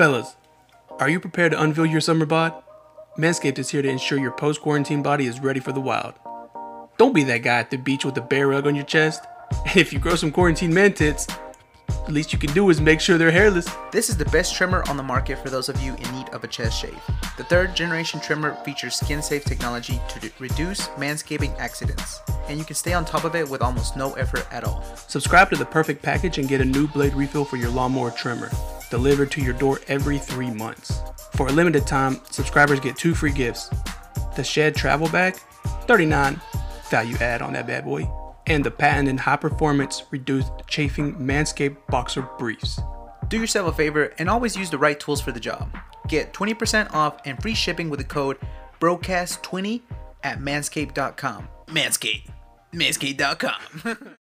Fellas, are you prepared to unveil your summer bod? Manscaped is here to ensure your post quarantine body is ready for the wild. Don't be that guy at the beach with a bear rug on your chest. And if you grow some quarantine man tits, the least you can do is make sure they're hairless. This is the best trimmer on the market for those of you in need of a chest shave. The third generation trimmer features skin safe technology to reduce manscaping accidents, and you can stay on top of it with almost no effort at all. Subscribe to the perfect package and get a new blade refill for your lawnmower trimmer, delivered to your door every three months. For a limited time, subscribers get two free gifts the Shed Travel Bag, 39 value add on that bad boy, and the patented high performance reduced chafing Manscaped Boxer Briefs. Do yourself a favor and always use the right tools for the job. Get 20% off and free shipping with the code BROADCAST20 at manscaped.com. Manscaped. Manscaped.com.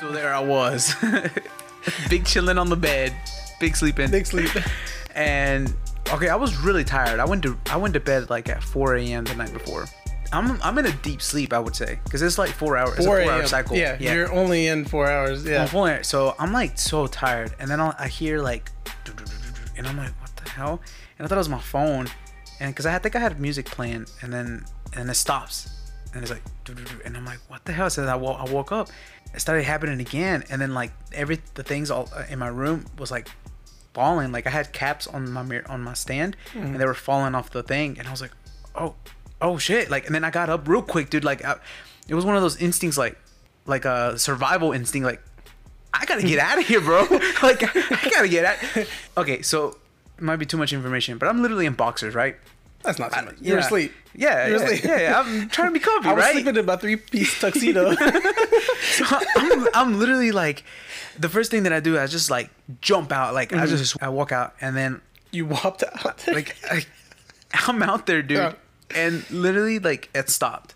so there I was. big chilling on the bed, big sleeping. Big sleep. and okay, I was really tired. I went to I went to bed like at 4 a.m. the night before. I'm I'm in a deep sleep, I would say, because it's like four hours. It's a 4 four hour cycle. Yeah, you're only in four hours. Yeah. I'm full- So I'm like so tired, and then I'll, I hear like, and I'm like, what the hell? And I thought it was my phone, and because I had- think I had music playing, and then and it stops, and it's like, and I'm like, what the hell? So I, I woke up, it started happening again, and then like every the things all uh, in my room was like falling. Like I had caps on my mirror on my stand, and they were falling off the thing, and I was like, oh, oh shit! Like, and then I got up real quick, dude. Like, I, it was one of those instincts, like, like a survival instinct, like. I gotta get out of here, bro. like, I gotta get out. Okay, so it might be too much information, but I'm literally in boxers, right? That's not too much. You're Yeah. asleep. Yeah, You're yeah, asleep. yeah, yeah. I'm trying to be comfy, I was right? sleeping in my three piece tuxedo. So I'm, I'm literally like, the first thing that I do, I just like jump out, like Mm-hmm. I just I walk out, and then you walked out. like I, I'm out there, dude, Yeah. and literally like it stopped.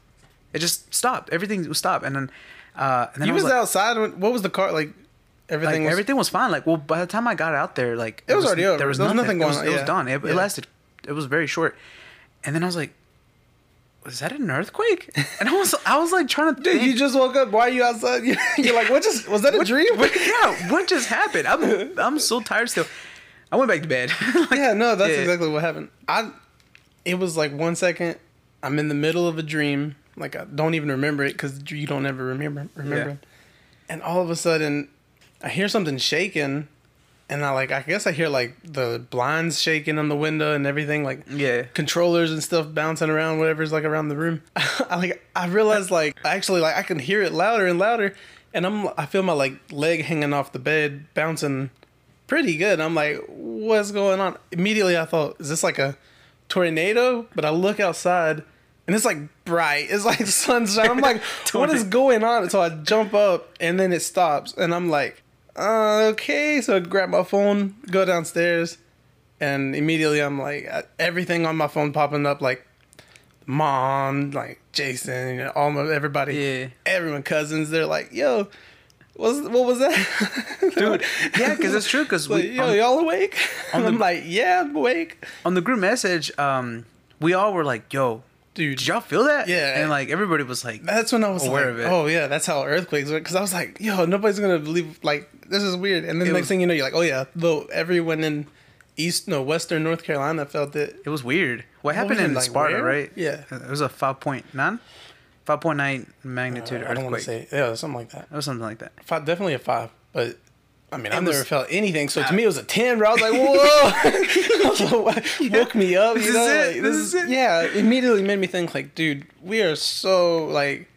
It just stopped. Everything was stopped, and then uh, and then you I was, was, like, outside. When, what was the car like? Everything like, was. everything was fine. Like, well, by the time I got out there, like It was already over. There was, There was nothing, nothing It was, going on, it was done. It, it lasted. It was very short. And then I was like, "Was that an earthquake?" And I was, I was like trying to. Dude, think, you just woke up. Why are you outside? You're like, what just was that a dream? What, yeah, what just happened? I'm, I'm so tired still. I went back to bed. Like, yeah, no, that's yeah. exactly what happened. I, it was like one second, I'm in the middle of a dream, like I don't even remember it because you don't ever remember remember, Yeah. and all of a sudden, I hear something shaking, and I like I guess I hear like the blinds shaking on the window and everything, like Yeah. controllers and stuff bouncing around, whatever's like around the room. I like I realized like actually like I can hear it louder and louder, and I'm I feel my like leg hanging off the bed bouncing pretty good. I'm like, what's going on? Immediately I thought, is this like a tornado? But I look outside and it's like bright. It's like sunshine. I'm like, what is going on? So I jump up and then it stops and I'm like, uh, okay. So I grab my phone, go downstairs, and immediately I'm like, uh, everything on my phone popping up like mom, like Jason, you know, all my everybody, Yeah. everyone, cousins. They're like, yo. What's, what was that, Dude, yeah, because it's true. Because like, we yo, on, y'all awake? on And I'm like, yeah, I'm awake. on the group message, um, we all were like, "Yo, Dude, did y'all feel that?" Yeah. and like everybody was like, that's when I was aware like, of it. oh yeah, that's how earthquakes work. Because I was like, yo, nobody's gonna believe. Like, this is weird. And then It next was- thing you know, you're like, oh yeah, though everyone in East, no, Western North Carolina felt it. It was weird. What happened in like, Sparta, where? right? Yeah. It was a 5.9? 5.9 magnitude uh, I don't want to say, yeah, something like that. It was something like that. Five, definitely a five, but. I mean, I've was- never felt anything. So to me, it was a ten. Bro, I was like, "Whoa!" Woke me up. You This know, is it, like, this is is it. yeah. Immediately made me think, like, dude, we are so like,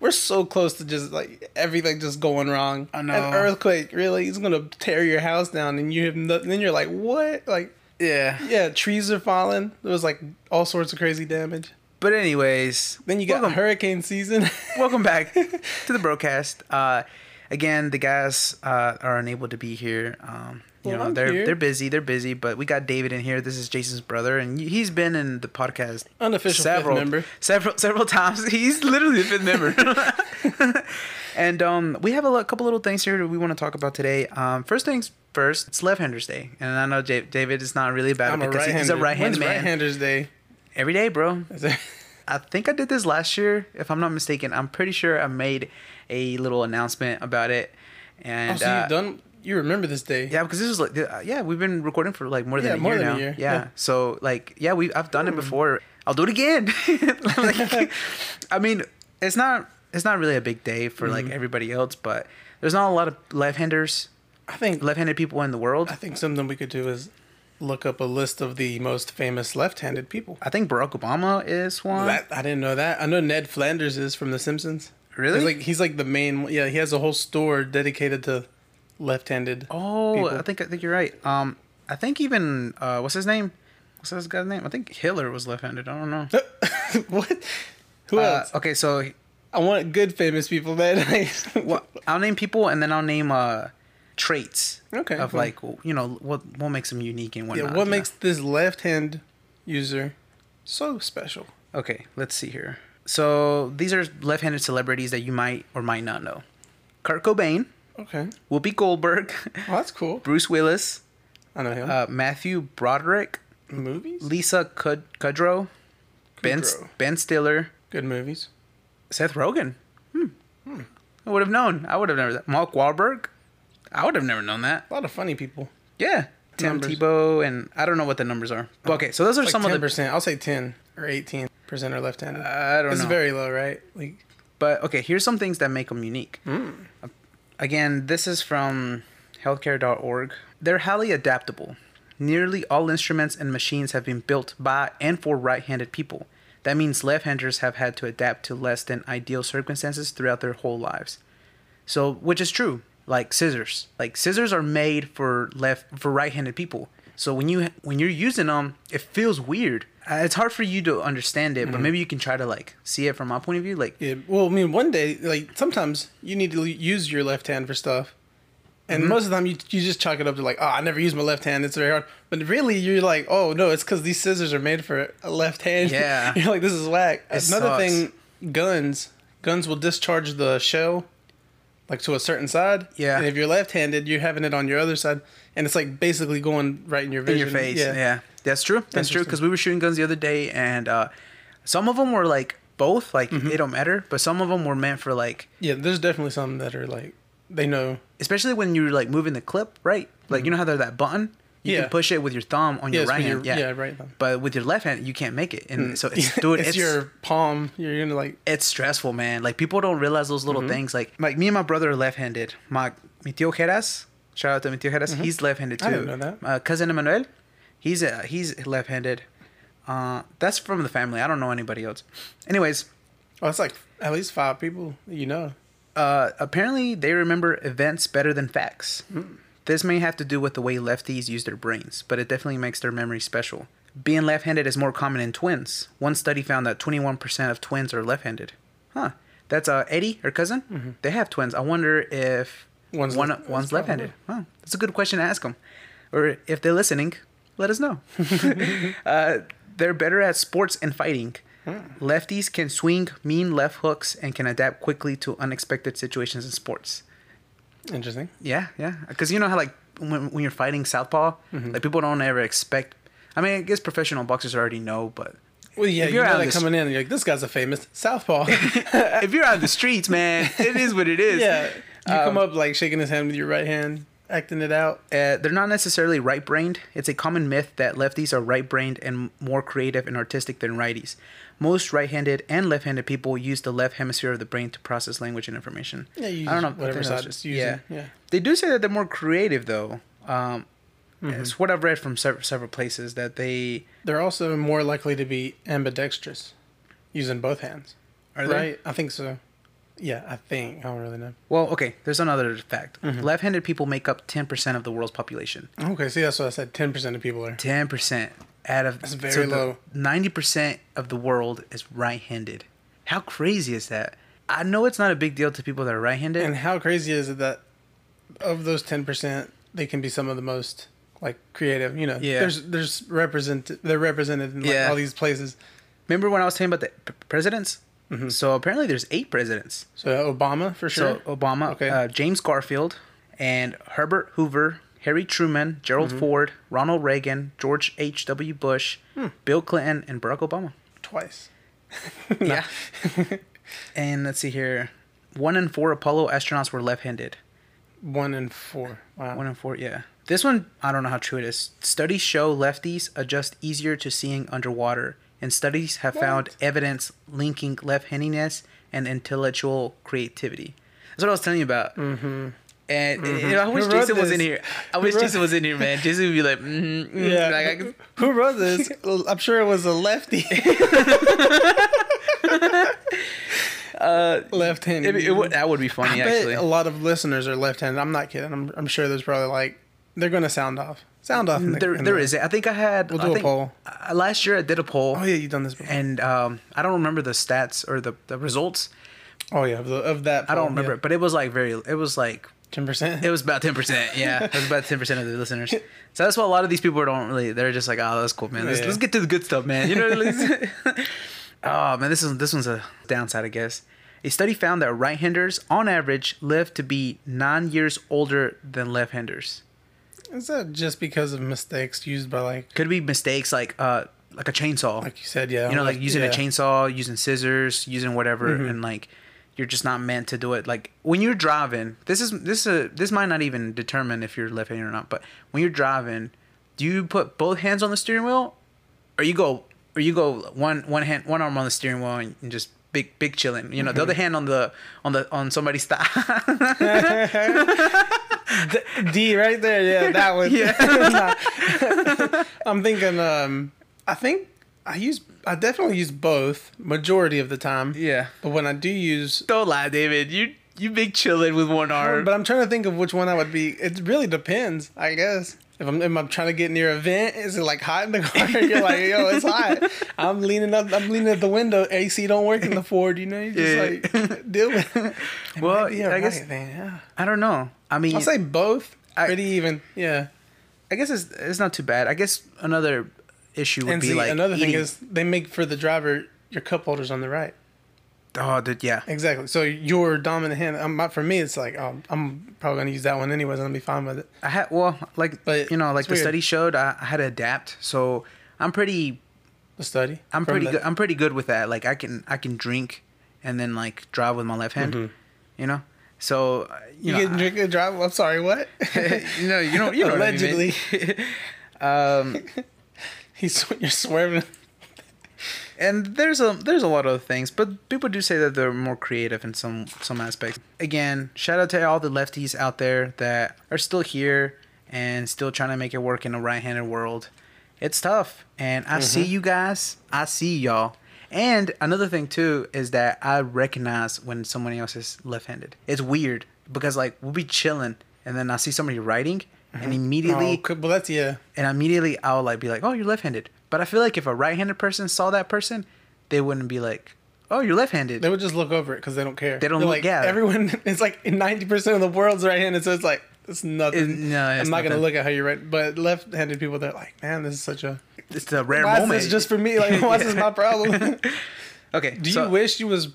we're so close to just like everything just going wrong. I know. An earthquake, really, it's gonna tear your house down, and you have nothing. Then you're like, what? Like, Yeah. yeah, trees are falling. There was like all sorts of crazy damage. But anyways, Then you got welcome, hurricane season. welcome back to the broadcast. Uh, again, the guys uh, are unable to be here. Um, you Well, know, I'm they're here. they're busy. They're busy. But we got David in here. This is Jason's brother, and he's been in the podcast Unofficial fifth several member. several several times. He's literally the fifth member. and um, we have a couple little things here that we want to talk about today. Um, first things first, it's Left Handers Day, and I know Ja- David is not really about I'm it a because he's a right-handed When's man. Right-handers day. Every day, bro. I think I did this last year, if I'm not mistaken. I'm pretty sure I made a little announcement about it. And Oh, so uh, you've done. You remember this day? yeah, because this is like yeah, we've been recording for like more than Yeah, a more year than a now. year, Yeah. yeah. Hmm. So like yeah, we I've done it before. I'll do it again. like, I mean, it's not it's not really a big day for Mm-hmm. like everybody else, but there's not a lot of left-handers, I think. left-handed people in the world. I think something we could do is look up a list of the most famous left-handed people. I think Barack Obama is one. That I didn't know that. I know Ned Flanders is from The Simpsons. Really? He's like he's like the main. Yeah, he has a whole store dedicated to left-handed. Oh, people. I think I think you're right. Um, I think even uh, what's his name? What's this guy's name? I think Hitler was left-handed. I don't know. what? Who Uh, else? okay, so I want good famous people, man. well, I'll name people and then I'll name uh traits. Okay, Of cool. like you know what what makes them unique and whatnot. yeah, what you makes this left-hand user so special? Okay, let's see here. So these are left-handed celebrities that you might or might not know. Kurt Cobain, Okay, Whoopi Goldberg, well that's cool. Bruce Willis, I know him. uh, Matthew Broderick, movies, Lisa Kud- Kudrow, Ben Kudrow. Ben Stiller, good movies. Seth Rogen. Hmm. I would have known. I would have never. That. Mark Wahlberg. I would have never known that. A lot of funny people. Yeah. Tim Numbers. Tebow and I don't know what the numbers are. But okay, so those are Like some ten of the. percent. I'll say ten or eighteen percent are left-handed. I don't it's know. It's very low, right? Like But okay, here's some things that make them unique. Hmm. Again, this is from healthcare.org. They're highly adaptable. Nearly all instruments and machines have been built by and for right handed people. That means left handers have had to adapt to less than ideal circumstances throughout their whole lives. So, which is true. Like scissors. Like scissors are made for left for right-handed people. So when you when you're using them, it feels weird. It's hard for you to understand it, but maybe you can try to like see it from my point of view. Like Yeah, well, I mean, one day, like sometimes you need to use your left hand for stuff, and Mm-hmm. most of the time you you just chalk it up to like, oh, I never use my left hand. It's very hard. But really, you're like, oh no, it's because these scissors are made for a left hand. Yeah. you're like, this is whack. It Another sucks. thing, guns. Guns will discharge the shell, like to a certain side. Yeah. And if you're left-handed, you're having it on your other side, and it's like basically going right in your in vision. your face. Yeah, that's true. That's true because we were shooting guns the other day, and uh, some of them were like both. Like Mm-hmm. it don't matter, but some of them were meant for like, Yeah. There's definitely some that are like they know. especially when you're like moving the clip, right? Like you know how there's that button. You Yeah. can push it with your thumb on Yeah, your right hand. your- yeah. yeah, right thumb. But with your left hand, you can't make it, and so it's It's, dude, it's, it's, your palm. You're gonna like it's stressful, man. Like people don't realize those Mm-hmm. little things. Like like me and my brother are left-handed. My mi tío Geras, shout out to mi tío Geras. He's left-handed too. Mm-hmm. I didn't know that. Uh, cousin Emmanuel, he's uh, he's left-handed. Uh, that's from the family. I don't know anybody else. Anyways, Oh, it's like at least five people that you know. uh, apparently they remember events better than facts. This may have to do with the way lefties use their brains, but it definitely makes their memory special. Being left handed is more common in twins. One study found that 21% of twins are left handed. Huh. That's uh, Eddie, her cousin. They have twins. I wonder if One's one, left- one's left handed. Huh. That's a good question to ask them. Or if they're listening, let us know. uh, they're better at sports and fighting. Lefties can swing mean left hooks and can adapt quickly to unexpected situations in sports. Interesting. Yeah, yeah. Because you know how like when, when you're fighting southpaw, Mm-hmm. like people don't ever expect. I mean, I guess professional boxers already know, but Well, yeah, If you're you out know the- coming in, you're like, this guy's a famous southpaw. if you're out in the streets, man, it is what it is. yeah, you Um, come up like shaking his hand with your right hand, acting it out. Uh, they're not necessarily right brained. It's a common myth that lefties are right brained and more creative and artistic than righties. Most right handed and left handed people use the left hemisphere of the brain to process language and information. Yeah, you I don't know. use whatever I think that's side just- using. Yeah. They do say that they're more creative, though. Um, Mm-hmm. It's what I've read from several, several places that they. They're also more likely to be ambidextrous, using both hands. Are they? right? I think so. Yeah, I think. I don't really know. Well, okay, there's another fact. Mm-hmm. Left handed people make up 10% of the world's population. Okay, see, that's what I said. Ten percent of people are. 10% out of. That's very the- low. 90% of the world is right handed. How crazy is that? I know it's not a big deal to people that are right handed. And how crazy is it that of those ten percent, they can be some of the most like creative. You know, Yeah. There's there's represent they're represented in like, Yeah. all these places. Remember when I was talking about the p- presidents? Mm-hmm. So apparently there's eight presidents. So Obama for sure. So Obama, Okay. uh, James Garfield, and Herbert Hoover, Harry Truman, Gerald Mm-hmm. Ford, Ronald Reagan, George H. W. Bush, Hmm. Bill Clinton, and Barack Obama. Twice. Yeah. and let's see here. One in four Apollo astronauts were left-handed. One in four. Wow. One in four, yeah. This one, I don't know how true it is. Studies show lefties adjust easier to seeing underwater, and studies have found evidence linking left-handedness and intellectual creativity. That's what I was telling you about. Mm-hmm. And you know, I wish Jason was in here. I wish Jason was in here, man. Jason would be like, mm-hmm, mm, yeah. like, I could- Who wrote this? I'm sure it was a lefty. uh, Left-handed. it, it would, that would be funny, I actually. a lot of listeners are left-handed. I'm not kidding. I'm, I'm sure there's probably like they're gonna sound off. Sound off. The, There, there the- is. I think I had. We'll I do a poll. uh, last year I did a poll, Oh yeah, you've done this before. and um, I don't remember the stats or the, the results. oh yeah, of, the, of that. I don't remember it, but it was like very. It was like Ten percent. it was about ten percent. Yeah, it was about ten percent of the listeners. So that's why a lot of these people don't really. They're just like, oh, that's cool, man. Let's, Yeah. let's get to the good stuff, man. You know. What I mean? oh man, this is this one's a downside, I guess. A study found that right-handers, on average, live to be nine years older than left-handers. Is that just because of mistakes used by like Could be mistakes like uh like a chainsaw. like you said? Yeah. you know, like using yeah. a chainsaw, using scissors, using whatever, Mm-hmm. and like you're just not meant to do it. Like when you're driving, this is this is a, this might not even determine if you're left-handed or not. But when you're driving, do you put both hands on the steering wheel, or you go or you go one one hand one arm on the steering wheel and, and just big big chilling? You know, the other Mm-hmm. hand on the on the on somebody's thigh. D right there. Yeah, that one. Yeah. I'm thinking. Um, I think I use. I definitely use both majority of the time. yeah. But when I do use, Don't lie, David. You you big chilling with one arm. but I'm trying to think of which one I would be. It really depends, I guess. If I'm, if I'm trying to get near a vent, is it like hot in the car? You're like, yo, it's hot. I'm leaning up. I'm leaning at the window. AC don't work in the Ford. You know, you just Yeah. like deal with. It. It Well, be guess- thing, yeah. I don't know. I mean, I'll say both. I- Pretty even. Yeah. I guess it's it's not too bad. I guess another issue would And be see, like another thing is they make for the driver your cup holders on the right. Oh, dude, yeah, Exactly. So your dominant hand. Um, for me, it's like um, I'm probably gonna use that one anyways. and I'll be fine with it. I had well, like But you know, like the weird. study showed, I, I had to adapt. So I'm pretty, The study. I'm pretty good. I'm pretty good with that. Like I can I can drink and then like drive with my left hand. You know, so uh, You, you, know, can drink and drive. I'm sorry. What? no, you know, you know, what I mean, Allegedly. um, He's you're swerving. And there's a there's a lot of things, but people do say that they're more creative in some some aspects. Again, shout out to all the lefties out there that are still here and still trying to make it work in a right-handed world. It's tough, and I see mm-hmm. you guys. I see y'all. And another thing too is that I recognize when someone else is left-handed. It's weird because like we'll be chilling, and then I see somebody writing, and mm-hmm. immediately Oh, well, that's yeah. and immediately I'll like be like, "Oh, you're left-handed." But I feel like if a right-handed person saw that person, they wouldn't be like, "Oh, you're left-handed." They would just look over it because they don't care. They don't They're look- like, yeah. Everyone. It's like ninety percent of the world's right-handed, so it's like it's nothing. It- no, it's I'm not gonna look at how you write. But left-handed people, they're like, man, this is such a. It's a rare Why moment. is this just for me? Like, why is this my problem? okay. Do so- you wish you was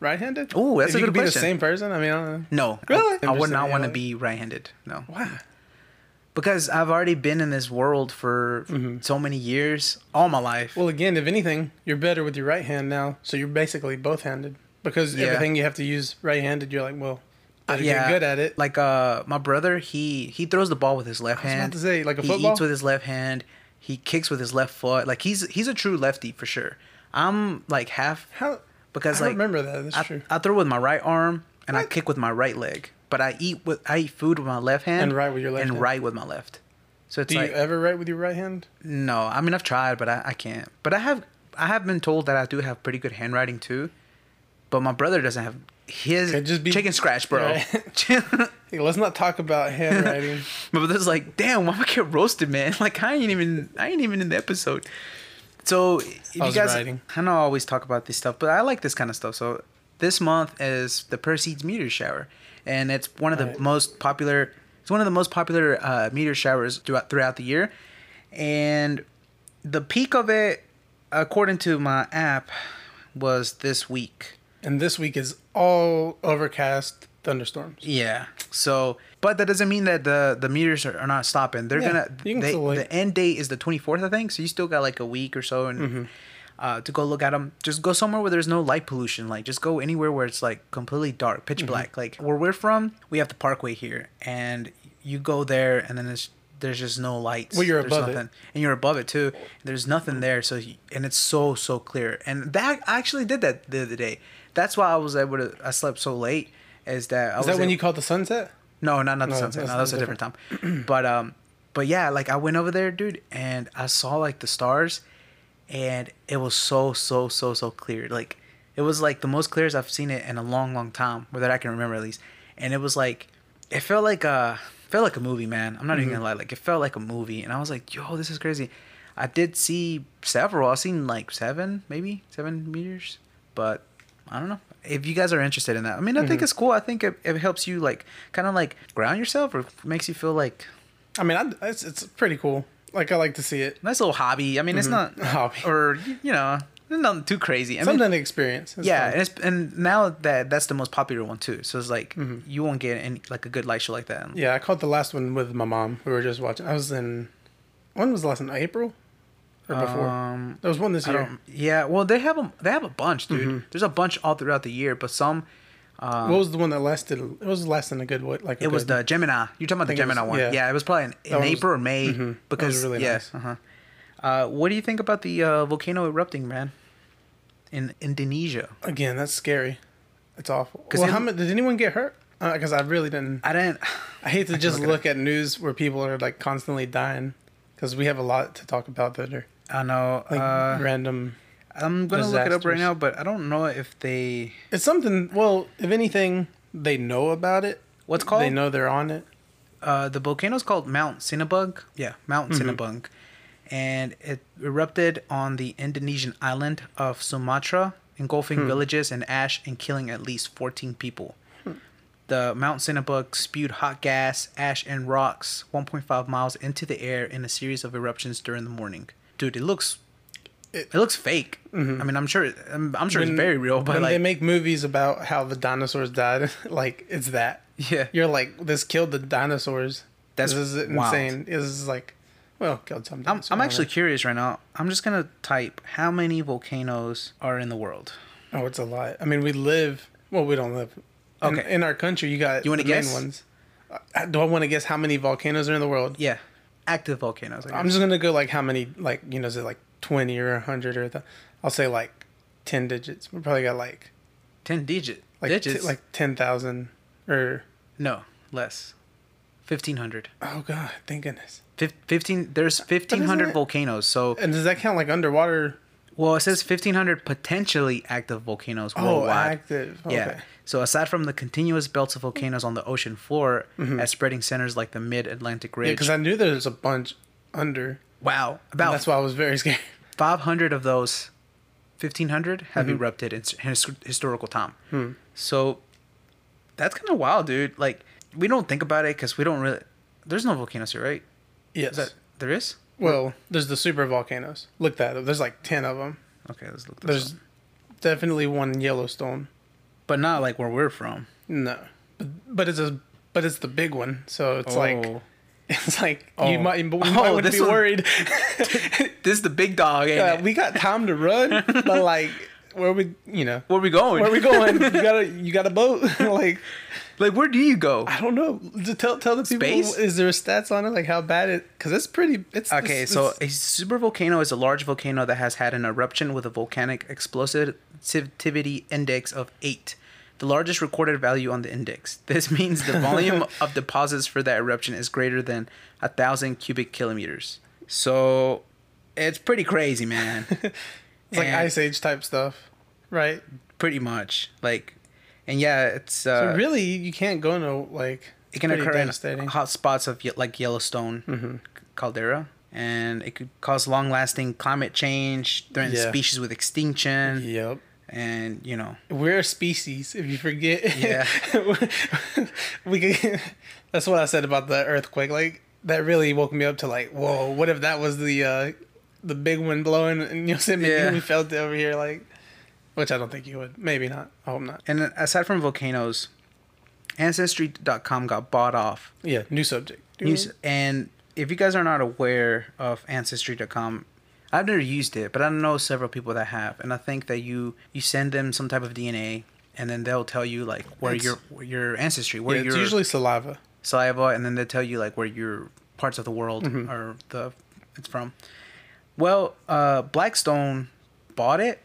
right-handed? Ooh, that's if a you good could be the same person. I mean, I. No, Really? I, I would not want to be right-handed. No, Why? Because I've already been in this world for so many years, all my life. Mm-hmm. Well, again, if anything, you're better with your right hand now, so you're basically both-handed because Yeah. everything you have to use right-handed. You're like, well, better yeah, good at it. Like uh, my brother, he he throws the ball with his left I was about hand. to say, like a he football? eats with his left hand. He kicks with his left foot. Like he's he's a true lefty for sure. I'm like half How? because I like remember that. That's I, true. I throw with my right arm and I kick with my right leg. But I eat with I eat food with my left hand And right with your left and hand. right with my left. So it's Do like you ever write with your right hand? no. I mean I've tried, but I, I can't. But I have I have been told that I do have pretty good handwriting too. But my brother doesn't have his Could just be- chicken scratch, bro. Right. Hey, let's not talk about handwriting. My brother's like, damn, why am I get roasted, man? Like I ain't even I ain't even in the episode. So if you guys writing? I know I always talk about this stuff, but I like this kind of stuff. So this month is the Perseid's meteor shower. And it's one of the Right. most popular it's one of the most popular uh, meteor showers throughout throughout the year. And the peak of it, according to my app, was this week. and this week is all overcast thunderstorms. Yeah. So, but that doesn't mean that the the meteors are, are not stopping. They're Yeah, gonna. you can They, the end date is the twenty fourth, I think. So you still got like a week or so, and Mm-hmm. Uh, to go look at them, just go somewhere where there's no light pollution. Like just go anywhere where it's like completely dark, pitch Mm-hmm. black. Like where we're from, we have the Parkway here, and you go there, and then there's there's just no lights. Well, you're There's above it. and you're above it too. There's nothing there, so you, and it's so so clear. And that I actually did that the other day. That's why I was able to. I slept so late. Is that I Is was that when able- you called the sunset? no, not not the No, sunset. that's No, that was a different time. but um, but yeah, like I went over there, dude, and I saw like the stars, and it was so so so so clear. Like it was like the most clear as I've seen it in a long long time, or that I can remember at least. And it was like, it felt like a felt like a movie, man. I'm not even gonna mm-hmm. lie. Like it felt like a movie, and I was like, yo, this is crazy. I did see several. I've seen like seven, maybe seven meteors, but I don't know. If you guys are interested in that, I mean, I think mm-hmm. it's cool. I think it, it helps you like kind of like ground yourself, or makes you feel like I mean, I, it's it's pretty cool. Like I like to see it. nice little hobby. I mean, it's not Hobby. or you know, nothing too crazy. I Something mean, to experience. It's yeah, fun. and, it's, and now that that's the most popular one too. So it's like Mm-hmm. you won't get any like a good light show like that. yeah. I caught the last one with my mom. We were just watching. I was in. When was the last one? April, or before? Um, there was one this I year. Yeah, well, they have a they have a bunch, dude. Mm-hmm. There's a bunch all throughout the year, but some. Um, what was the one that lasted? It was lasting a good what? Like it was the Gemini. You're talking about the it was- Gemini one. yeah. Yeah. it was probably in, in was- April or May mhm. Was because really yeah. nice. Uh-huh. Uh, what do you think about the uh, volcano erupting, man? In Indonesia, again. That's scary. It's awful. Well, it- how many, did anyone get hurt? Because I really didn't. I didn't. I hate to can just look look at news where people are like constantly dying. Because we have a lot to talk about that are I know. like uh, random. I'm gonna look it up right now, but I don't know if they. It's something. Well, if anything, they know about it. What's called? They know they're on it. Uh, the volcano's called Mount Sinabung. Yeah, Mount Mm-hmm. Sinabung, and it erupted on the Indonesian island of Sumatra, engulfing Hmm. villages and ash and killing at least 14 people. Hmm. The Mount Sinabung spewed hot gas, ash, and rocks 1.5 miles into the air in a series of eruptions during the morning. Dude, it looks. It, It- looks fake. I mean, I'm sure. I'm, I'm sure When- it's very real, but when like, they make movies about how the dinosaurs died, like it's that. yeah, You're like, this killed the dinosaurs. That's this is wild. insane. This is like, well, killed some. I'm, dinosaurs. I'm actually know. curious right now. I'm just gonna type how many volcanoes are in the world. Oh, it's a lot. I mean, we live. Well, we don't live. In, Okay. In our country, you got. You wanna guess? ones. Uh, Do I want to guess how many volcanoes are in the world? Yeah, active volcanoes. I'm just gonna go like how many, like you know, is it like twenty or hundred or the, I'll say like ten digits. We probably got like ten digit like digits. t- like ten thousand or no less, fifteen hundred. oh god, thank goodness. Fif- Fifteen. There's fifteen hundred volcanoes. So And does that count like underwater? well, it says fifteen hundred potentially active volcanoes Oh, worldwide. active. Okay. Yeah. So aside from the continuous belts of volcanoes on the ocean floor, Mm-hmm. at spreading centers like the Mid-Atlantic Ridge. Yeah, Ridge. because I knew there was a bunch under. Wow, about that's why I was very scared. 500 of those 1500 have Mm-hmm. erupted in his, historical time Hmm. so that's kind of wild dude like we don't think about it because we don't really there's no volcanoes here right Yes. is that there is well, there's the super volcanoes. Look that up. There's like ten of them. okay let's look this There's up. definitely one in Yellowstone. but not like where we're from No, but, but it's a but it's the big one. So it's like Oh. it's like Oh. you might you Oh, might to oh, be one- worried. this is the big dog Yeah, it? we got time to run, but like where we you know where we going where we going? You got a you got a boat? like like where do you go I don't know. Tell tell the people. Space? Is there stats on it? Like how bad it? Because it's pretty. It's Okay, it's- so it's- a super volcano is a large volcano that has had an eruption with a volcanic explosivity index of 8, the largest recorded value on the index. This means the volume of deposits for that eruption is greater than a thousand cubic kilometers. So it's pretty crazy, man. it's like ice age type stuff, right? pretty much. Like, and yeah, it's So uh, really, you can't go no like. it can occur in hot spots of like Yellowstone Mm-hmm. caldera, and it could cause long-lasting climate change, threaten Yeah. species with extinction, Yep. And you know, We're a species. If you forget, Yeah. we could. That's what I said about the earthquake. Like that really woke me up to like, whoa! What if that was the uh the big one blowing and Yosemite Yeah. we felt it over here? Like, which I don't think you would. Maybe not. I hope not. and aside from volcanoes, Ancestry.com got bought off. Yeah. New subject. News- And if you guys are not aware of Ancestry.com, I've never used it, but I know several people that have, and I think that you you send them some type of DNA, and then they'll tell you like where It's- your your ancestry, where Yeah, your it's usually saliva. saliva, and then they tell you like where your parts of the world Mm-hmm. or the it's from. Well, uh, Blackstone bought it,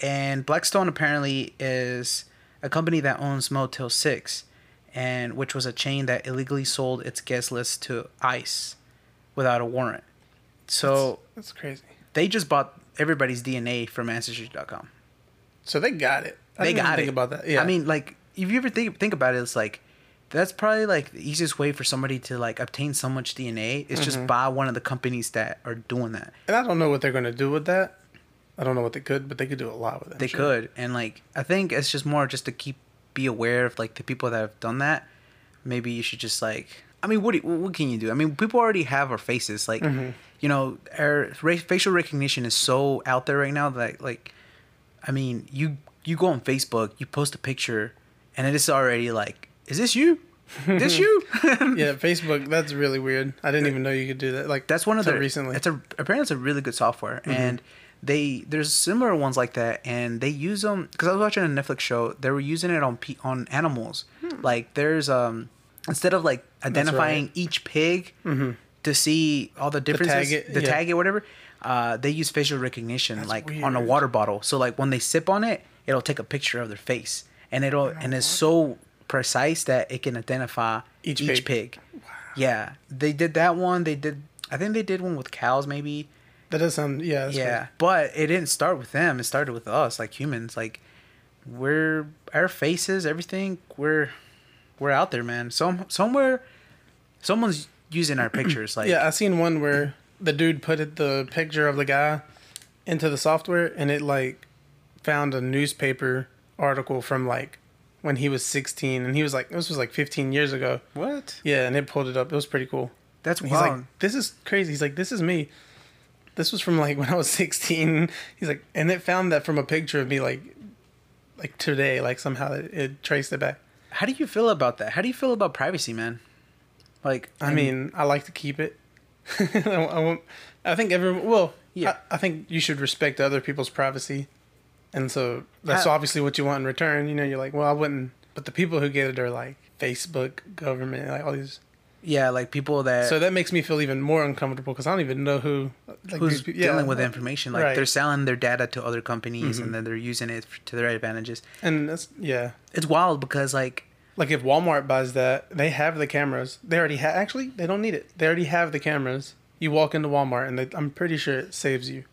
and Blackstone apparently is a company that owns Motel Six, and which was a chain that illegally sold its guest list to ICE without a warrant. So That's crazy. they just bought everybody's DNA from Ancestry.com. So they got it. I They got think it. about that. Yeah. I mean, like, if you ever think think about it, it's like that's probably like the easiest way for somebody to like obtain so much DNA is Mm-hmm. just buy one of the companies that are doing that. and I don't know what they're gonna do with that. I don't know what they could, but they could do a lot with it. They sure. could, and like I think it's just more just to keep be aware of like the people that have done that. Maybe you should just like. I mean, what do, what can you do? I mean, people already have our faces. Like, Mm-hmm. You know, our facial recognition is so out there right now that like, I mean, you you go on Facebook, you post a picture, and it is already like, is this you? this you? Yeah, Facebook. That's really weird. I didn't even know you could do that. Like That's one of the recently. It's a apparently it's a really good software, mm-hmm. and they there's similar ones like that, and they use them because I was watching a Netflix show. They were using it on on animals. Hmm. Like there's um instead of like identifying each pig mm-hmm. To see all the differences, the tag tag it, it, yeah. whatever. Uh, they use facial recognition That's like on a water bottle. So like when they sip on it, it'll take a picture of their face, and it'll and it's so precise that it can identify Each each, pig. pig. Yeah, they did that one. They did. I think they did one with cows, maybe. that does sound. Yeah. That's yeah, but it didn't start with them. It started with us, like humans. Like we're our faces, everything. We're we're out there, man. Some somewhere, someone's using our pictures. Like yeah, I seen one where the dude put it, the picture of the guy into the software, and it like found a newspaper article from like when he was 16, and he was like, this was like 15 years ago. what? Yeah, and it pulled it up. It was pretty cool. That's And wild. He's like, this is crazy. He's like, this is me. This was from like when I was 16. He's like, and it found that from a picture of me like, like today, like somehow it, it traced it back. How do you feel about that? How do you feel about privacy, man? Like, I mean, I like to keep it. I, I won't. I think everyone. Well, Yeah. I, I think you should respect other people's privacy, and so that's I- obviously what you want in return. You know, you're like, well, I wouldn't. But the people who get it are like Facebook, government, like all these. yeah, like people that So that makes me feel even more uncomfortable because I don't even know who. Like who's these peo- yeah, dealing with information. Like right. Mm-hmm. they're selling their data to other companies, and then they're using it to their advantages. And that's yeah. It's wild because like Like if Walmart buys that, they have the cameras. They already have. Actually, they don't need it. They already have the cameras. You walk into Walmart, and they, I'm pretty sure it saves you.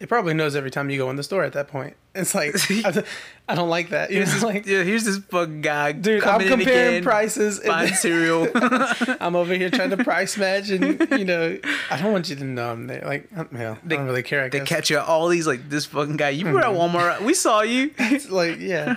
It probably knows every time you go in the store at that point. It's like I, I don't like that. You know, like, yeah, here's this fucking guy, dude, I'm comparing again, prices. buying cereal. I'm over here trying to price match, and you know, I don't want you to know I'm there. Like, I, well, I don't really care. I they catch you all these like this fucking guy. You were at Mm-hmm. Walmart. We saw you. It's like yeah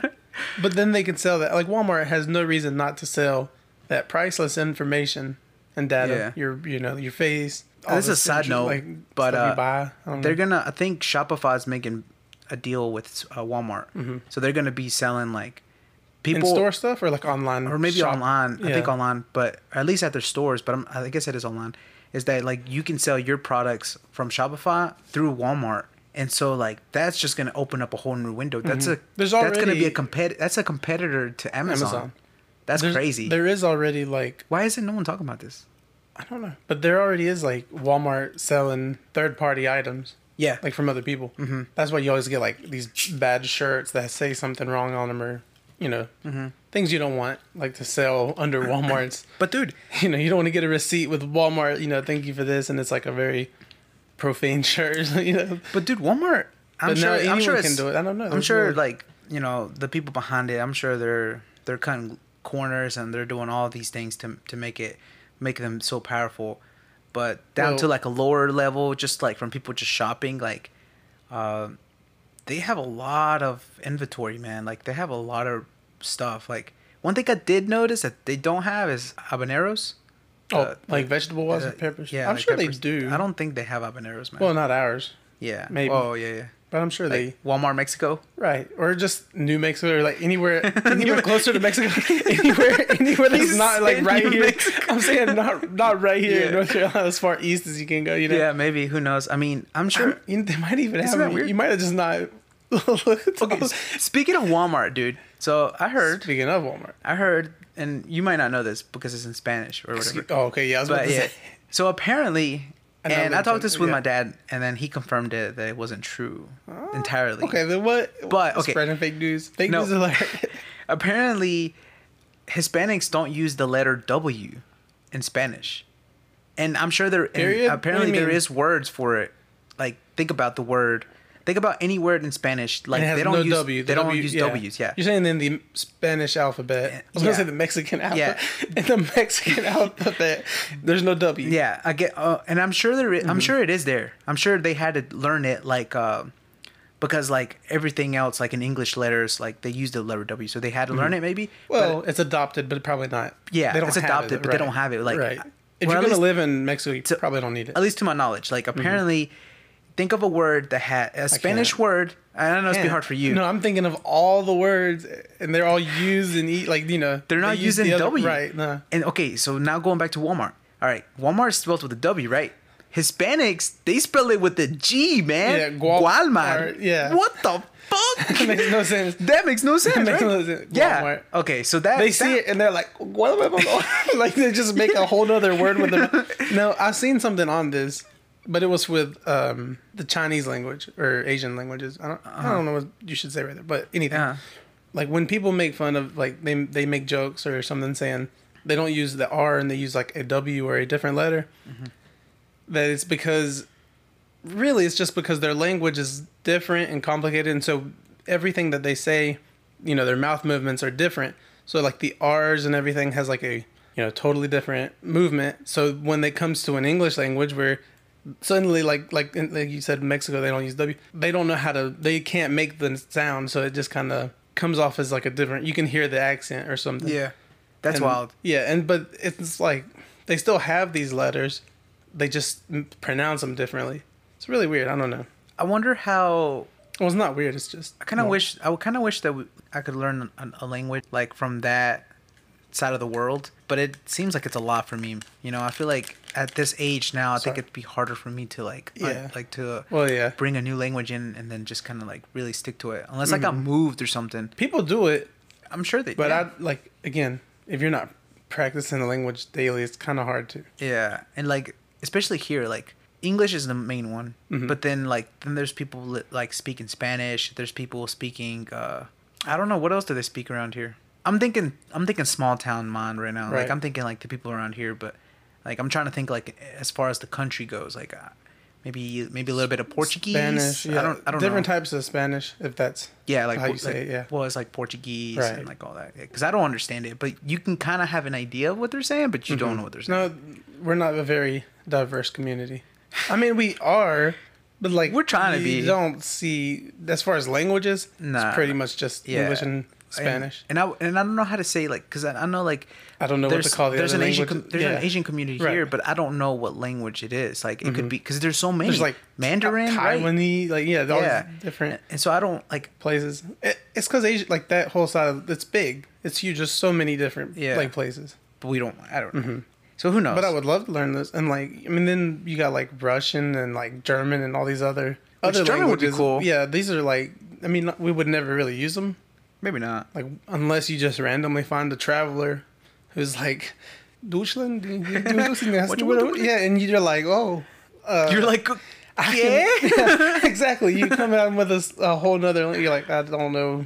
but then they can sell that like walmart has no reason not to sell that priceless information and data Yeah. your you know your face all This is a side note, but, uh, buy. They're know. gonna. I think Shopify's making a deal with uh, Walmart, so they're gonna be selling like in people store stuff or like online or maybe shop? online. I think online, but at least at their stores. But I'm, I guess it is online. Is that like you can sell your products from Shopify through Walmart, and so like that's just gonna open up a whole new window. That's a Mm-hmm. There's that's gonna be a already- compet. That's a competitor to Amazon. Amazon. That's There's- crazy. there is already like Why isn't no one talking about this? i don't know but there already is like walmart selling third party items Yeah, like from other people mm-hmm. that's why you always get like these bad shirts that say something wrong on them or you know Mm-hmm. things you don't want like to sell under walmart's but dude, you know, you don't want to get a receipt with Walmart, you know, thank you for this, and it's like a very profane shirts. you know. But dude, Walmart. I'm But sure. I'm sure can do it. I don't know. I'm sure, no- like you know, the people behind it. I'm sure they're they're cutting corners and they're doing all these things to to make it make them so powerful. But down to like a lower level, just like from people just shopping, like, um, they have a lot of inventory, man. Like they have a lot of stuff. Like one thing I did notice that they don't have is habaneros. Oh, Uh, like vegetable wise uh, peppers. Yeah, I'm like sure peppers. they do. I don't think they have habaneros, man. Well, not ours. Yeah. Maybe. Oh yeah, yeah. but I'm sure they Walmart Mexico. right or just New Mexico or like anywhere anywhere closer to Mexico, anywhere anywhere that's not like right New here. Mexico. I'm saying not not right here Yeah. in North Carolina, as far east as you can go. You know, Yeah, maybe. Who knows? I mean, I'm sure. You know, they might even Isn't have that weird? You might have just not. looked Okay, speaking of Walmart, dude. So I heard, Speaking of Walmart. I heard, and you might not know this because it's in Spanish or whatever. Oh, okay. Yeah, I was about But to yeah. say. So apparently, I and I talked this with yeah. my dad, and then he confirmed it that it wasn't true oh, entirely. Okay, then what? But, okay. spreading fake news. Fake No. news alert. Apparently, Hispanics don't use the letter W in Spanish, and I'm sure there. and Period? Apparently, there is words for it. Like think about the word. Think about any word in Spanish. Like they don't no use W. they The don't use yeah. W's. Yeah. You're saying in the Spanish alphabet. I was Yeah. gonna say the Mexican alphabet. Yeah. In the Mexican alphabet, there's no W. Yeah, I get, uh, and I'm sure there. Mm-hmm. I'm sure it is there. I'm sure they had to learn it like, uh, because like everything else, like in English letters, like they use the letter W, so they had to learn it maybe. Mm-hmm. Well, But- it's adopted, but probably not. Yeah, they don't it's have adopted, it, but they don't have it, like- right. If Well, you're gonna least- live in Mexico, you to- probably don't need it. at least to my knowledge, like Mm-hmm. Think of a word that had a Spanish word. I don't know it's be hard for you. No, I'm thinking of all the words, and they're all used and eat like you know. They're not they using the other- W. Right. No. And okay, so now going back to Walmart. All right, Walmart is spelled with a W, right? Hispanics they spell it with a G, man. Yeah, Gual- Walmart. or- yeah. What the fuck? That makes no sense. That makes no sense. makes right? no sense. Yeah. Walmart. Okay, so that They see that- it and they're like, "What am I?" like they just make a whole nother word with them. No, I've seen something on this, but it was with um, the Chinese language or Asian languages. I don't, I uh-huh. don't know what you should say right there, but anything. Yeah. Like when people make fun of like they they make jokes or something saying they don't use the R and they use like a W or a different letter. Mm-hmm. That it's because really it's just because their language is different and complicated and so everything that they say you know their mouth movements are different so like the r's and everything has like a you know totally different movement so when it comes to an english language where suddenly like like like you said mexico they don't use w they don't know how to they can't make the sound so it just kind of comes off as like a different you can hear the accent or something Yeah. That's and- wild. Yeah, and but it's like they still have these letters, they just pronounce them differently. It's really weird. I don't know. I wonder how Well, it's not weird. It's just I kind of wish I would kind of wish that we, I could learn a, a language like from that side of the world, but it seems like it's a lot for me. You know, I feel like at this age now, I think it'd be harder for me to like Yeah. like to Well, yeah. bring a new language in and then just kind of like really stick to it. Unless I got Mm-hmm. moved or something, People do it, I'm sure they. but yeah. I like again, if you're not practicing the language daily, it's kind of hard to. Yeah, and like especially here, like English is the main one, Mhm. but then like then there's people li- like speaking Spanish. There's people speaking. uh I don't know what else do they speak around here. I'm thinking I'm thinking small town mind right now. Like I'm thinking like the people around here, but like I'm trying to think like as far as the country goes, like uh, maybe maybe a little bit of Portuguese. Spanish, yeah. I don't I don't different know. types of Spanish, if that's Yeah, like how you Por- say it, yeah. Well, it's like Portuguese Right. and like all that. Because I don't understand it, but you can kind of have an idea of what they're saying, but you don't know what they're saying. Mm-hmm. no, we're not a very diverse community. I mean, we are, but like We're trying to be. you. Don't see as far as languages. Nah. it's pretty much just Yeah. English and Spanish. And, and I and I don't know how to say like because I, I know like I don't know what there's to call the there's other an Asian com- there's Yeah. an Asian community Right. Mm-hmm. here, but I don't know what language it is. Like it could be because there's so many. There's like Mandarin, right? Taiwanese, like yeah, Yeah. different And so I don't like places. It, it's because Asia, like that whole side, of, it's big. It's huge. There's so many different Yeah. like places. but we don't. I don't know. So who knows? Mm-hmm. But I would love to learn this. And like, I mean, then you got like Russian and like German and all these other Which other German would be languages. cool. Yeah, these are like. I mean, we would never really use them, maybe not. like unless you just randomly find a traveler who's like. Deutschland, do you- do you listen to What that? you- what- what- yeah, and you're like, oh, uh, You're like, I yeah. can- exactly. You come out with a whole nother. You're like, I don't know.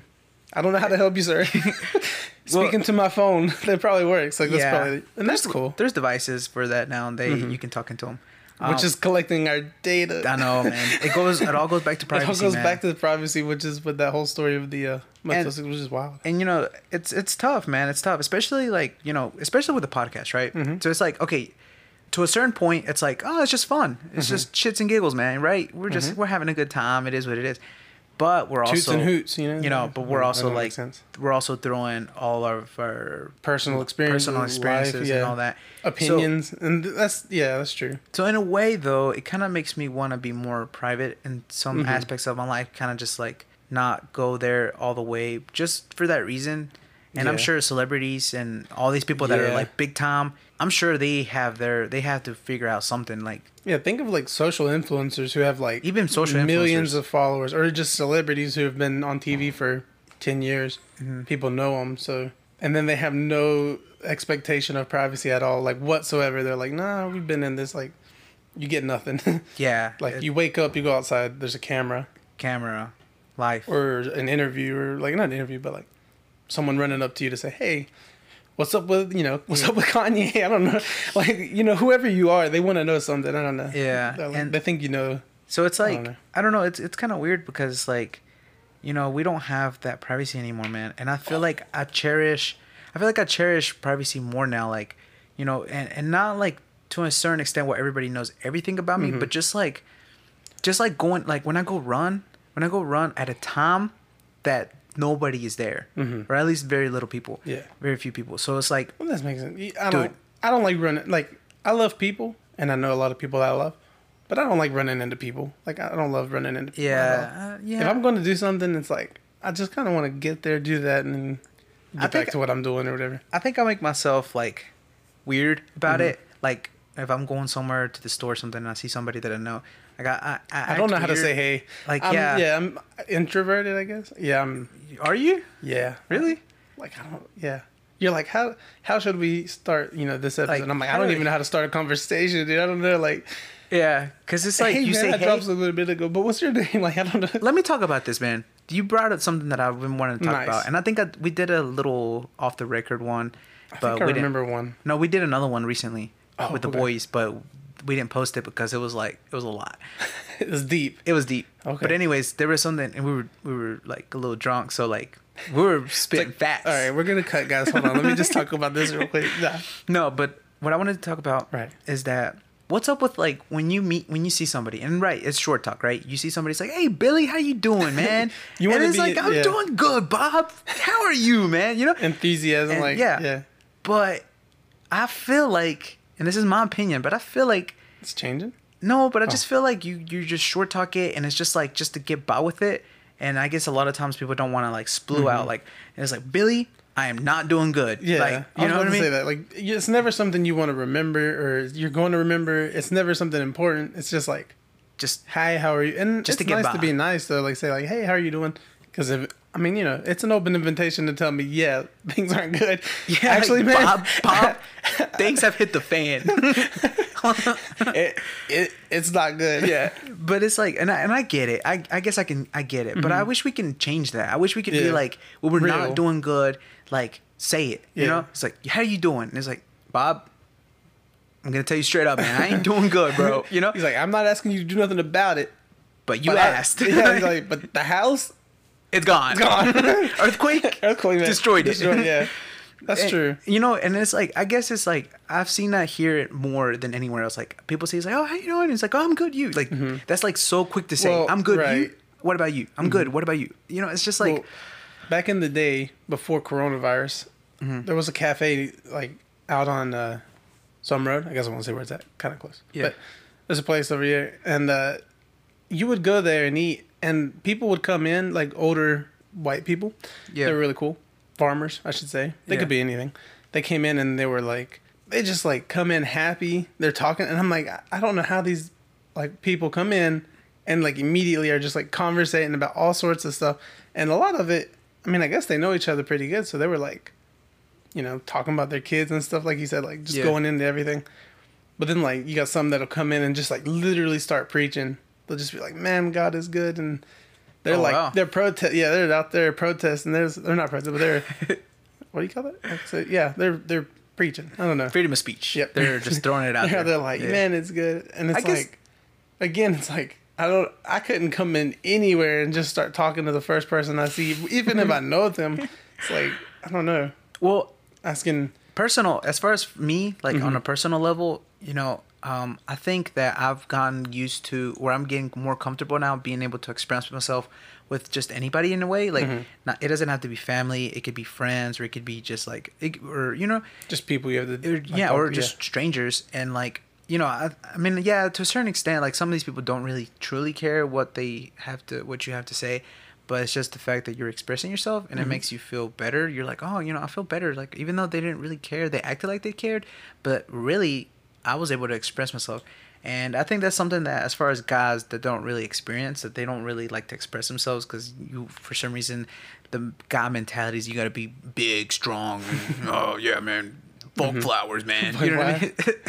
I don't know how to help you, sir. Speaking to my phone, that probably works. Like that's Yeah. probably, and that's cool. There's devices for that now. and They you can talk into them. Which is collecting our data. I know, man. It goes. It all goes back to privacy. It all goes man. back to the privacy, which is with that whole story of the uh, which is wild. and you know it's it's tough man it's tough especially like you know especially with the podcast right Mm-hmm. so it's like okay to a certain point it's like oh it's just fun it's Mm-hmm. just shits and giggles man right we're just we're having a good time it is what it is but we're Toots also and hoots, you know. you know, but we're also like sense. we're also throwing all of our personal experiences, personal life, experiences and all that So- opinions, and that's yeah, that's true. So in a way, though, it kind of makes me want to be more private in some Mm-hmm. aspects of my life. Kind of just like not go there all the way, just for that reason. And I'm sure celebrities and all these people that are like big time, I'm sure they have their they have to figure out something like Yeah, think of like social influencers who have like Even social millions of followers, or just celebrities who have been on TV for ten years. Mm-hmm. People know them, so and then they have no expectation of privacy at all, like whatsoever. They're like, nah, we've been in this. Like, you get nothing. yeah, like it- you wake up, you go outside, there's a camera camera, life. or an interview, or like not an interview, but like someone running up to you to say, hey. What's up with you know? What's up with Kanye? I don't know. Like you know, whoever you are, they want to know something. I don't know. Yeah, like- and- they think you know. So it's I like don't know. I don't know. It's it's kind of weird because like, you know, we don't have that privacy anymore, man. And I feel like I cherish, I feel like I cherish privacy more now. Like, you know, and and not like to a certain extent where everybody knows everything about Mm-hmm. me, but just like, just like going like when I go run, when I go run at a time that nobody is there, or at least very little people. Mm-hmm. Yeah. Very few people. So it's like Well, that makes sense. I don't. I don't like running. Like I love people, and I know a lot of people that I love, but I don't like running into people. Like I don't love running into people. yeah, uh, yeah. If I'm going to do something, it's like I just kind of want to get there, do that, and then get think- back to what I'm doing or whatever. I think I make myself like weird about Mm-hmm. it. Like if I'm going somewhere to the store or something and I see somebody that I know, like I I, I don't know how to say hey. Like, I'm, yeah. yeah, I'm introverted. I guess. Yeah, I'm. Are you Yeah, really? Like I don't. Yeah. You're like how how should we start you know this episode? Like, and I'm like I don't even know how to start a conversation, dude. I don't know like Yeah, because it's like hey, you man, say I hey. dropped a little bit ago, but what's your name? Like I don't know. Let me talk about this, man. You brought up something that I've been wanting to talk Nice. about, and I think I, we did a little off the record one, I but think I we didn't. remember one. No, we did another one recently Oh, with the okay. boys, but we didn't post it because it was like it was a lot. It was deep. It was deep. Okay. But anyways, there was something, and we were we were like a little drunk, so like we were spitting facts. All right, we're gonna cut, guys. Hold on, let me just talk about this real quick. Nah. No, but what I wanted to talk about Right. is that what's up with like when you meet when you see somebody and right it's short talk right you see somebody it's like hey billy how you doing man You and it's be- like i'm yeah. doing good bob how are you man you know Enthusiasm, And like yeah. yeah, but i feel like and this is my opinion but i feel like it's changing. no but i just Oh. feel like you you just short talk it and it's just like just to get by with it and i guess a lot of times people don't want to like splue out like and it's like billy i am not doing good Mm-hmm. Yeah, like I you know what i mean say that. Like, it's never something you want to remember, or you're going to remember. It's never something important. It's just like, just hi, how are you? And Just it's get nice to be nice though. Like, say like, hey, how are you doing? Because if I mean, you know, it's an open invitation to tell me, yeah, things aren't good. yeah actually, like, man, bob bob things have hit the fan it, it it's not good. yeah but it's like and I, and I get it I, I guess i can i get it but i wish we can change that i wish we could be Mm-hmm. Like well we're Real. not doing good like say it you Yeah. know it's like how are you doing and it's like bob i'm gonna tell you straight up man i ain't doing good bro you know He's like, I'm not asking you to do nothing about it. but you but I- asked yeah, he's like, but the house it's gone gone. earthquake Earthquake man. Destroyed it. Destroyed, yeah, that's And, true. You know, and it's like I guess it's like I've seen that here more than anywhere else. Like people say, "It's like, oh, how you doing?" And it's like, "Oh, I'm good." You like that's like so quick to say, Mm-hmm. Well, "I'm good." You? What about you? I'm good. What about you? You know, it's just like well, back in the day before coronavirus, Mm-hmm. there was a cafe like out on uh, some road. I guess I won't say where it's at. Kind of close. Yeah. But there's a place over here, and uh, you would go there and eat, and people would come in like older white people. Yeah. They were really cool. Farmers, I should say. They Yeah. could be anything. They came in and they were like, they just like come in happy. They're talking, and I'm like, I- I don't know how these like people come in and like immediately are just like conversating about all sorts of stuff. And a lot of it, I mean, I guess they know each other pretty good, so they were like, you know, talking about their kids and stuff, like you said, like just Yeah. going into everything. But then like you got some that'll come in and just like literally start preaching. They'll just be like, "Man, God is good," and they're Oh, like wow. they're protest. Yeah, they're out there protesting. There's they're not protesting, but they're what do you call that? So, yeah, they're they're preaching. I don't know. freedom of speech. Yep. They're just throwing it out Yeah, there. they're like, Yeah. man, it's good, and it's I guess- like, again, it's like I don't, I couldn't come in anywhere and just start talking to the first person I see, even if I know them. It's like I don't know, Well, asking. personal as far as me like Mm-hmm. on a personal level you know um, i think that i've gotten used to where i'm getting more comfortable now being able to express myself with just anybody in a way. Like, Mm-hmm. not it doesn't have to be family. It could be friends, or it could be just like, it, or you know, Just people you have to. or, yeah, or just strangers. And like, you know, I, I mean, yeah, to a certain extent, like some of these people don't really truly care what they have to, what you have to say. But it's just the fact that you're expressing yourself, and Mm-hmm. it makes you feel better. You're like, oh, you know, I feel better. Like even though they didn't really care, they acted like they cared, but really, I was able to express myself. And I think that's something that, as far as guys that don't really experience, that they don't really like to express themselves because you, for some reason, the guy mentality is you got to be big, strong. and, oh yeah, man, folk mm-hmm. flowers, man. You know what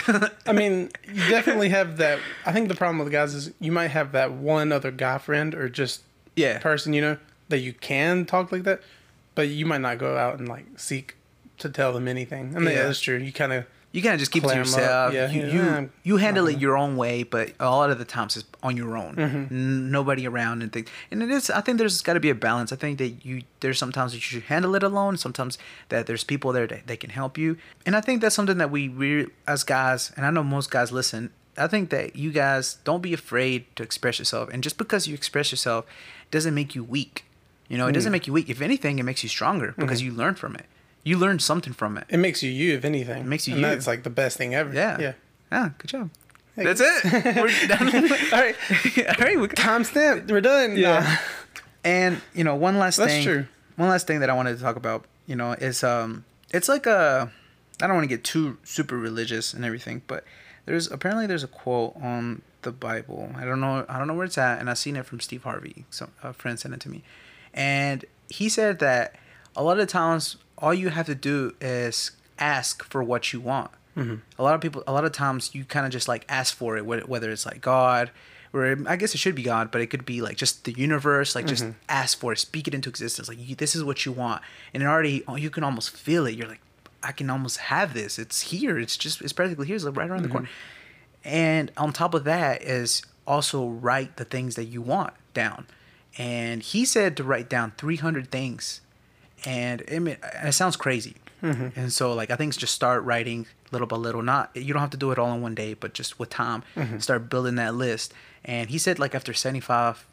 I mean? I mean, you definitely have that. I think the problem with guys is you might have that one other guy friend or just yeah, person, you know, that you can talk like that, but you might not go out and like seek to tell them anything. And yeah, Yeah. that's true. You kind of you kind of just keep it to yourself. yeah, you yeah, you, you handle uh-huh. it your own way, but a lot of the times it's on your own. Mm-hmm. N- nobody around and things. And it is. I think there's got to be a balance. I think that you there's sometimes that you should handle it alone. Sometimes that there's people there that they can help you. And I think that's something that we we as guys, and I know most guys listen. I think that you guys don't be afraid to express yourself. And just because you express yourself doesn't make you weak. You know, it Mm. doesn't make you weak. If anything, it makes you stronger Mm-hmm. because you learn from it. You learn something from it. it makes you you if anything. It makes you and you. That's like the best thing ever. Yeah. Yeah. Ah, good job. That's it. We're done. All right. All right. We Time Timestamp. We're done. Yeah. Nah. And you know, one last That's thing. true. One last thing that I wanted to talk about, you know, is um, it's like a, I don't want to get too super religious and everything, but there's apparently there's a quote on the Bible. I don't know. I don't know where it's at, and I seen it from Steve Harvey. So a friend sent it to me, and he said that a lot of times all you have to do is ask for what you want. Mm-hmm. A lot of people, a lot of times you kind of just like ask for it, whether it's like God, or I guess it should be God, but it could be like just the universe, like just mm-hmm. ask for it, speak it into existence. Like you, this is what you want, and it already oh, you can almost feel it. You're like, I can almost have this. It's here. It's just it's practically here. It's like right around the mm-hmm. corner. And on top of that is also write the things that you want down. And he said to write down 300 things. And it, it sounds crazy. And so, like, I think just start writing little by little. Not you don't have to do it all in one day, but just with time, start building that list. And he said, like, after 75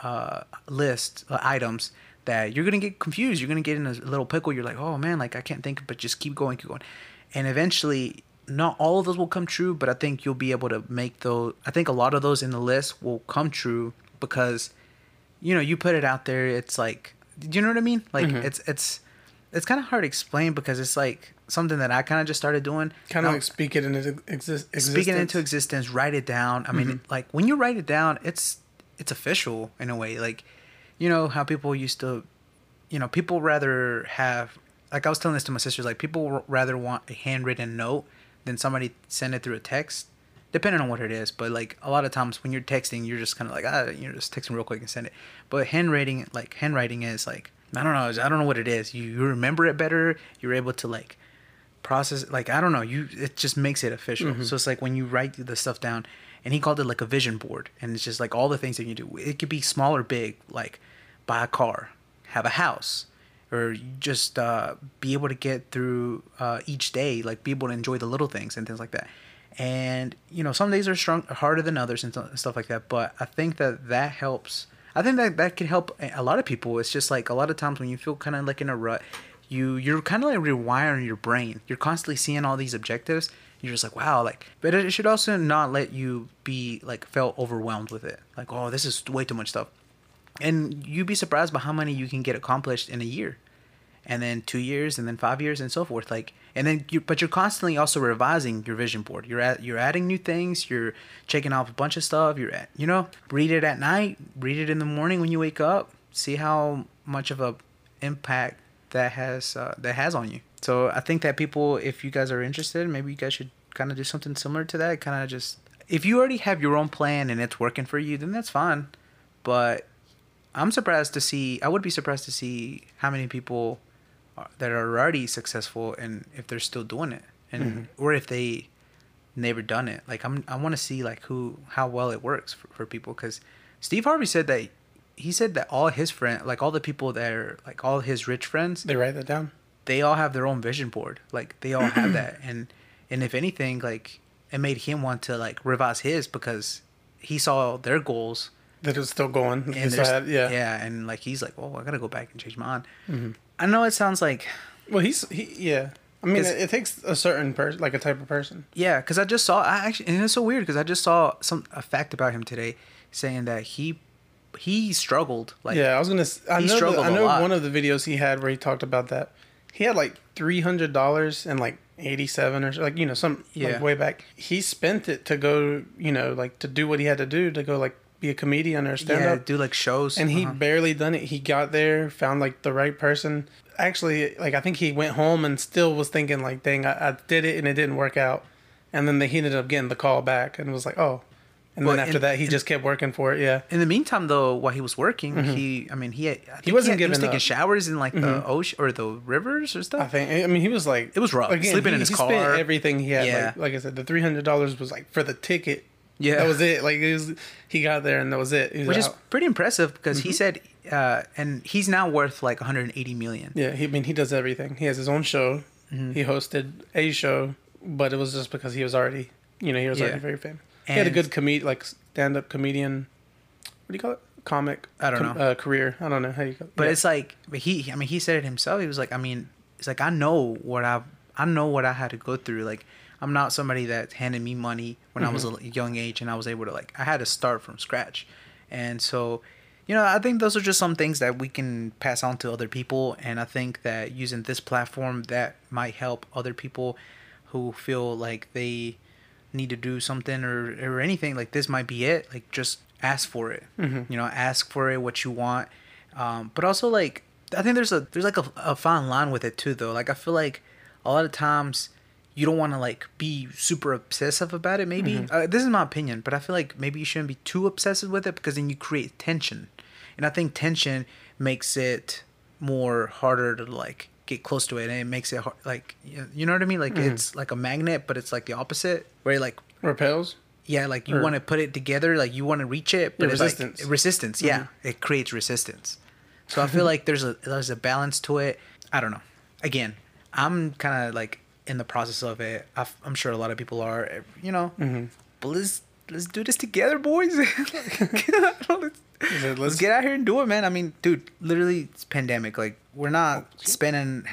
uh, list uh, items, that you're gonna get confused. You're gonna get in a little pickle. You're like, oh man, like I can't think, but just keep going, keep going, and eventually, not all of those will come true, but I think you'll be able to make those. I think a lot of those in the list will come true because, you know, you put it out there. It's like, do you know what I mean? Like it's it's it's kind of hard to explain because it's like something that I kind of just started doing. Kind of like speak it into exist. speak it into existence write it down i mean Mm-hmm. like when you write it down it's it's official in a way like you know how people used to you know people rather have like i was telling this to my sisters like people rather want a handwritten note than somebody send it through a text depending on what it is but like a lot of times when you're texting you're just kind of like ah you're just texting real quick and send it. But handwriting like handwriting is like i don't know i don't know what it is. You, you remember it better. You're able to like process like i don't know you it just makes it official. So it's like when you write the stuff down and he called it like a vision board and it's just like all the things that you do. It could be small or big like buy a car have a house or just uh, be able to get through uh, each day like be able to enjoy the little things and things like that and you know some days are strong harder than others and st- stuff like that but i think that that helps. I think that that can help a lot of people. It's just like a lot of times when you feel kind of like in a rut you you're kind of like rewiring your brain. You're constantly seeing all these objectives. You're just like wow like but it should also not let you be like felt overwhelmed with it. Like oh this is way too much stuff. And you'd be surprised by how many you can get accomplished in a year and then two years and then five years and so forth like and then you but you're constantly also revising your vision board you're at you're adding new things you're checking off a bunch of stuff you're at you know read it at night read it in the morning when you wake up see how much of a impact that has uh, that has on you so i think that people if you guys are interested maybe you guys should kind of do something similar to that kind of just if you already have your own plan and it's working for you then that's fine but I'm surprised to see. I would be surprised to see how many people that are already successful and if they're still doing it, and or if they never done it. Like I'm, I want to see like who how well it works for, for people because Steve Harvey said that he said that all his friend, like all the people that are like all his rich friends, They write that down. they all have their own vision board. Like they all have that, and and if anything, like it made him want to like revise his because he saw their goals That was still going. and You still there's- had- yeah. yeah, and like he's like, oh, I gotta go back and change mine. Mm-hmm. I know it sounds like Well, he's he yeah. I mean, it, it takes a certain person, like a type of person. Yeah, because I just saw. I actually, and it's so weird because I just saw some a fact about him today, saying that he he struggled. Like, yeah, I was gonna. I he know. The, struggled I a know one of the videos he had where he talked about that. He had like three hundred dollars and like eighty seven or so- like you know some Yeah. like way back. He spent it to go you know like to do what he had to do to go like be a comedian or stand yeah, up. do like shows, and he uh-huh. barely done it. He got there, found like the right person. Actually, like I think he went home and still was thinking like, "Dang, I, I did it and it didn't work out." And then they, he ended up getting the call back and was like, "Oh." And Well, then after and- that, he and- just kept working for it. Yeah, In the meantime, though, while he was working, he, I mean, he, had, I think Mm-hmm. wasn't he, had- he was taking up. showers in like the ocean or the rivers or stuff. I think. I mean, he was like, It was rough. Sleeping he, in his he car. Spent everything he had. Yeah. Like, like I said, the three hundred dollars was like for the ticket. Yeah. that was it. Like it was, he got there and that was it. Was Which is pretty impressive because Mm-hmm. he said, uh, and he's now worth like 180 million. Yeah, he, I mean, he does everything. He has his own show. Mm-hmm. He hosted a show, but it was just because he was already, you know, he was Yeah. already very famous. he had a good comed like stand up comedian. What do you call it? Comic. I don't com- know. Uh, career. I don't know how you call it. But Yeah. it's like, but he, I mean, he said it himself. He was like, I mean, it's like I know what I, I know what I had to go through. Like, I'm not somebody that handed me money when I was Mm-hmm. a young age, and I was able to like, I had to start from scratch, and so, you know, I think those are just some things that we can pass on to other people, and I think that using this platform that might help other people who feel like they need to do something or, or anything like this might be it. Like just ask for it. Mm-hmm. you know ask for it what you want. Um, but also like i think there's a there's like a, a fine line with it too though. Like i feel like a lot of times you don't want to like be super obsessive about it maybe Mm-hmm. uh, this is my opinion but i feel like maybe you shouldn't be too obsessive with it because then you create tension and i think tension makes it more harder to like get close to it and it makes it hard, like you know what i mean Mm-hmm. like it's like a magnet but it's like the opposite where it like repels. yeah, like you want to put it together, like you want to reach it, but Yeah, it's resistance. Mm-hmm. like resistance. Yeah, it creates resistance. So I feel like there's a there's a balance to it. I don't know. Again, I'm kind of like in the process of it. i I'm sure a lot of people are. eh, You know, Mm-hmm. but let's let's do this together, boys. let's, it- let's get out here and do it, man. I mean, dude, literally, it's pandemic. Like we're not spending.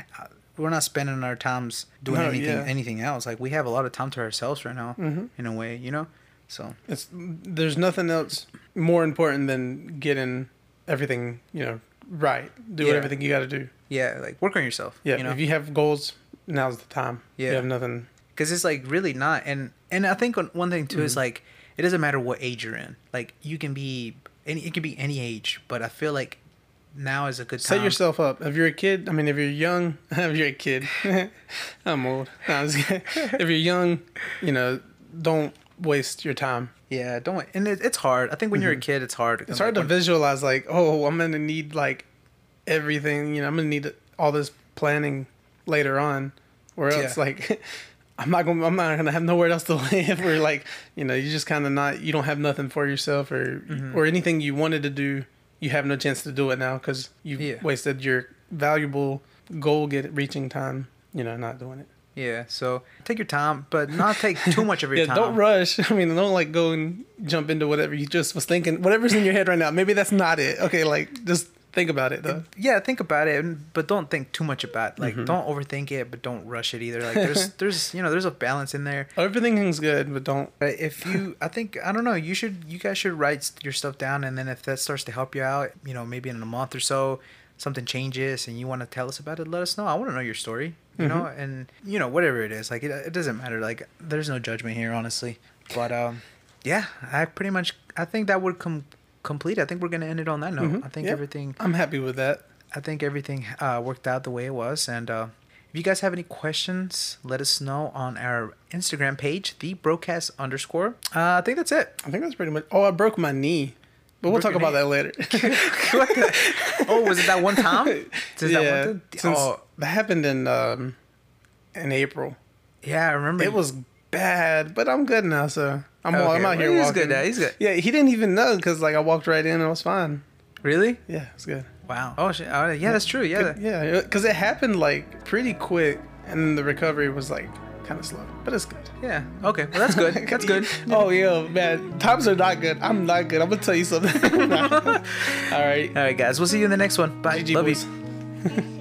We're not spending our times doing No, anything yeah. anything else. Like we have a lot of time to ourselves right now, Mm-hmm. in a way, you know. So It's there's nothing else more important than getting everything you know right. Do Yeah. everything you got to do. yeah, like work on yourself. Yeah, you know, if you have goals, now's the time. Yeah. you have nothing. because it's like really not. And and I think one- one thing too Mm-hmm. is like it doesn't matter what age you're in. Like you can be any. It can be any age, but I feel like now is a good time. Set yourself up. If you're a kid, I mean, if you're young, if you're a kid, I'm old. No, I'm if you're young, you know, don't waste your time. Yeah, don't. And it, it's hard. I think when you're a kid, it's hard. Mm-hmm. It's hard to visualize, like, oh, I'm gonna need like everything. You know, I'm gonna need all this planning later on, or else Yeah. like. I'm not gonna. I'm not gonna have nowhere else to live. Or like, you know, you just kind of not. You don't have nothing for yourself, or Mm-hmm. or anything you wanted to do. You have no chance to do it now because you've Yeah. wasted your valuable goal get reaching time. You know, not doing it. Yeah, so take your time, but not take too much of your Yeah, time. don't rush. I mean, don't like go and jump into whatever you just was thinking. Whatever's in your head right now. Maybe that's not it. Okay, like just think about it though. Yeah, think about it, but don't think too much about. It. Like, Mm-hmm. don't overthink it, but don't rush it either. Like, there's, there's, you know, there's a balance in there. Everything's good, but don't. If you, I think, I don't know, you should, you guys should write your stuff down, and then if that starts to help you out, you know, maybe in a month or so, something changes, and you want to tell us about it, let us know. I want to know your story, you know, and you know, whatever it is, like it, it doesn't matter. Like, there's no judgment here, honestly. But um, yeah, I pretty much, I think that would come complete. I think we're gonna end it on that note. I think Yeah, everything. I'm happy with that. I think everything uh, worked out the way it was. And uh, if you guys have any questions, let us know on our Instagram page, the broadcast underscore. Uh, I think that's it. I think that's pretty much. Oh, I broke my knee, but we'll talk about that later. Oh, was it that one time? That yeah, one time? since Oh, that happened in um in April. yeah, I remember. It was bad, but I'm good now. So I'm Okay, wa- I'm out here he's walking. good now, he's good. Yeah, he didn't even know because like I walked right in and I was fine. really. Yeah, it's good. Wow. Oh shit. Oh, yeah, that's true. Yeah. Yeah, because it happened like pretty quick, and the recovery was like kind of slow, but it's good. Yeah. Okay. Well, that's good. That's good. oh yeah, man. Times are not good. I'm not good. I'm gonna tell you something. All right. All right, guys. We'll see you in the next one. Bye. GG Love boys. you.